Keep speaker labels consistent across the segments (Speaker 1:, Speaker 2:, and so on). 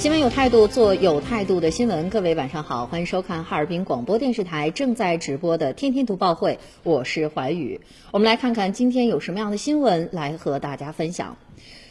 Speaker 1: 新闻有态度，做有态度的新闻。各位晚上好，欢迎收看哈尔滨广播电视台正在直播的《天天读报会》，我是怀宇。我们来看看今天有什么样的新闻来和大家分享。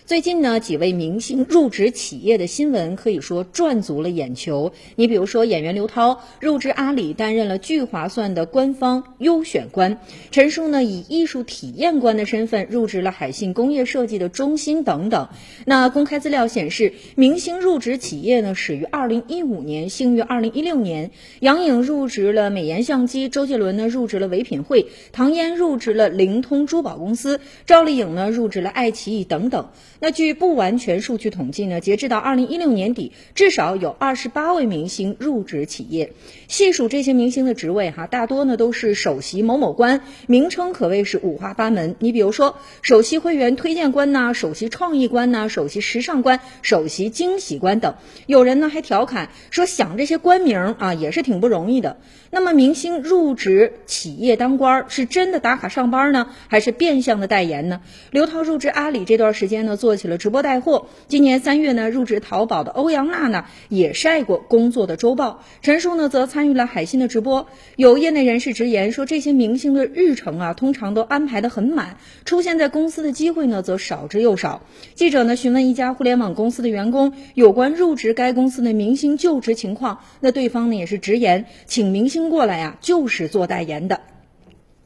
Speaker 1: 最近呢，几位明星入职企业的新闻可以说赚足了眼球。你比如说，演员刘涛入职阿里，担任了聚划算的官方优选官；陈数呢，以艺术体验官的身份入职了海信工业设计的中心等等。那公开资料显示，明星入职企业呢，始于二零一五年，兴于二零一六年。杨颖入职了美颜相机，周杰伦呢入职了唯品会，唐嫣入职了灵通珠宝公司，赵丽颖呢入职了爱奇艺等等。那据不完全数据统计呢，截至到二零一六年底，至少有二十八位明星入职企业。细数这些明星的职位，哈，大多呢都是首席某某官，名称可谓是五花八门。你比如说，首席会员推荐官呐，首席创意官呐，首席时尚官，首席惊喜官等。有人呢还调侃说，想这些官名啊，也是挺不容易的。那么，明星入职企业当官，是真的打卡上班呢，还是变相的代言呢？刘涛入职阿里这段时间呢，做做起了直播带货。今年三月呢，入职淘宝的欧阳娜娜也晒过工作的周报。陈数呢，则参与了海信的直播。有业内人士直言说，这些明星的日程啊，通常都安排的很满，出现在公司的机会呢，则少之又少。记者呢，询问一家互联网公司的员工有关入职该公司的明星就职情况，那对方呢，也是直言，请明星过来呀，就是做代言的。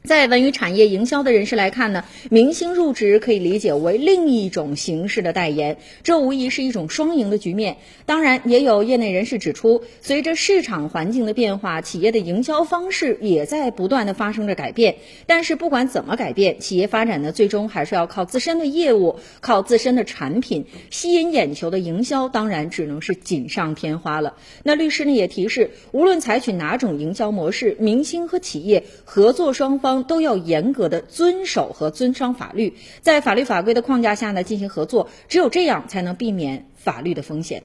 Speaker 1: 在文娱产业营销的人士来看呢，明星入职可以理解为另一种形式的代言，这无疑是一种双赢的局面。当然，也有业内人士指出，随着市场环境的变化，企业的营销方式也在不断的发生着改变。但是，不管怎么改变，企业发展呢，最终还是要靠自身的业务，靠自身的产品吸引眼球的营销，当然只能是锦上添花了。那律师呢也提示，无论采取哪种营销模式，明星和企业合作双方都要严格的遵守和遵商法律，在法律法规的框架下呢进行合作，只有这样才能避免法律的风险。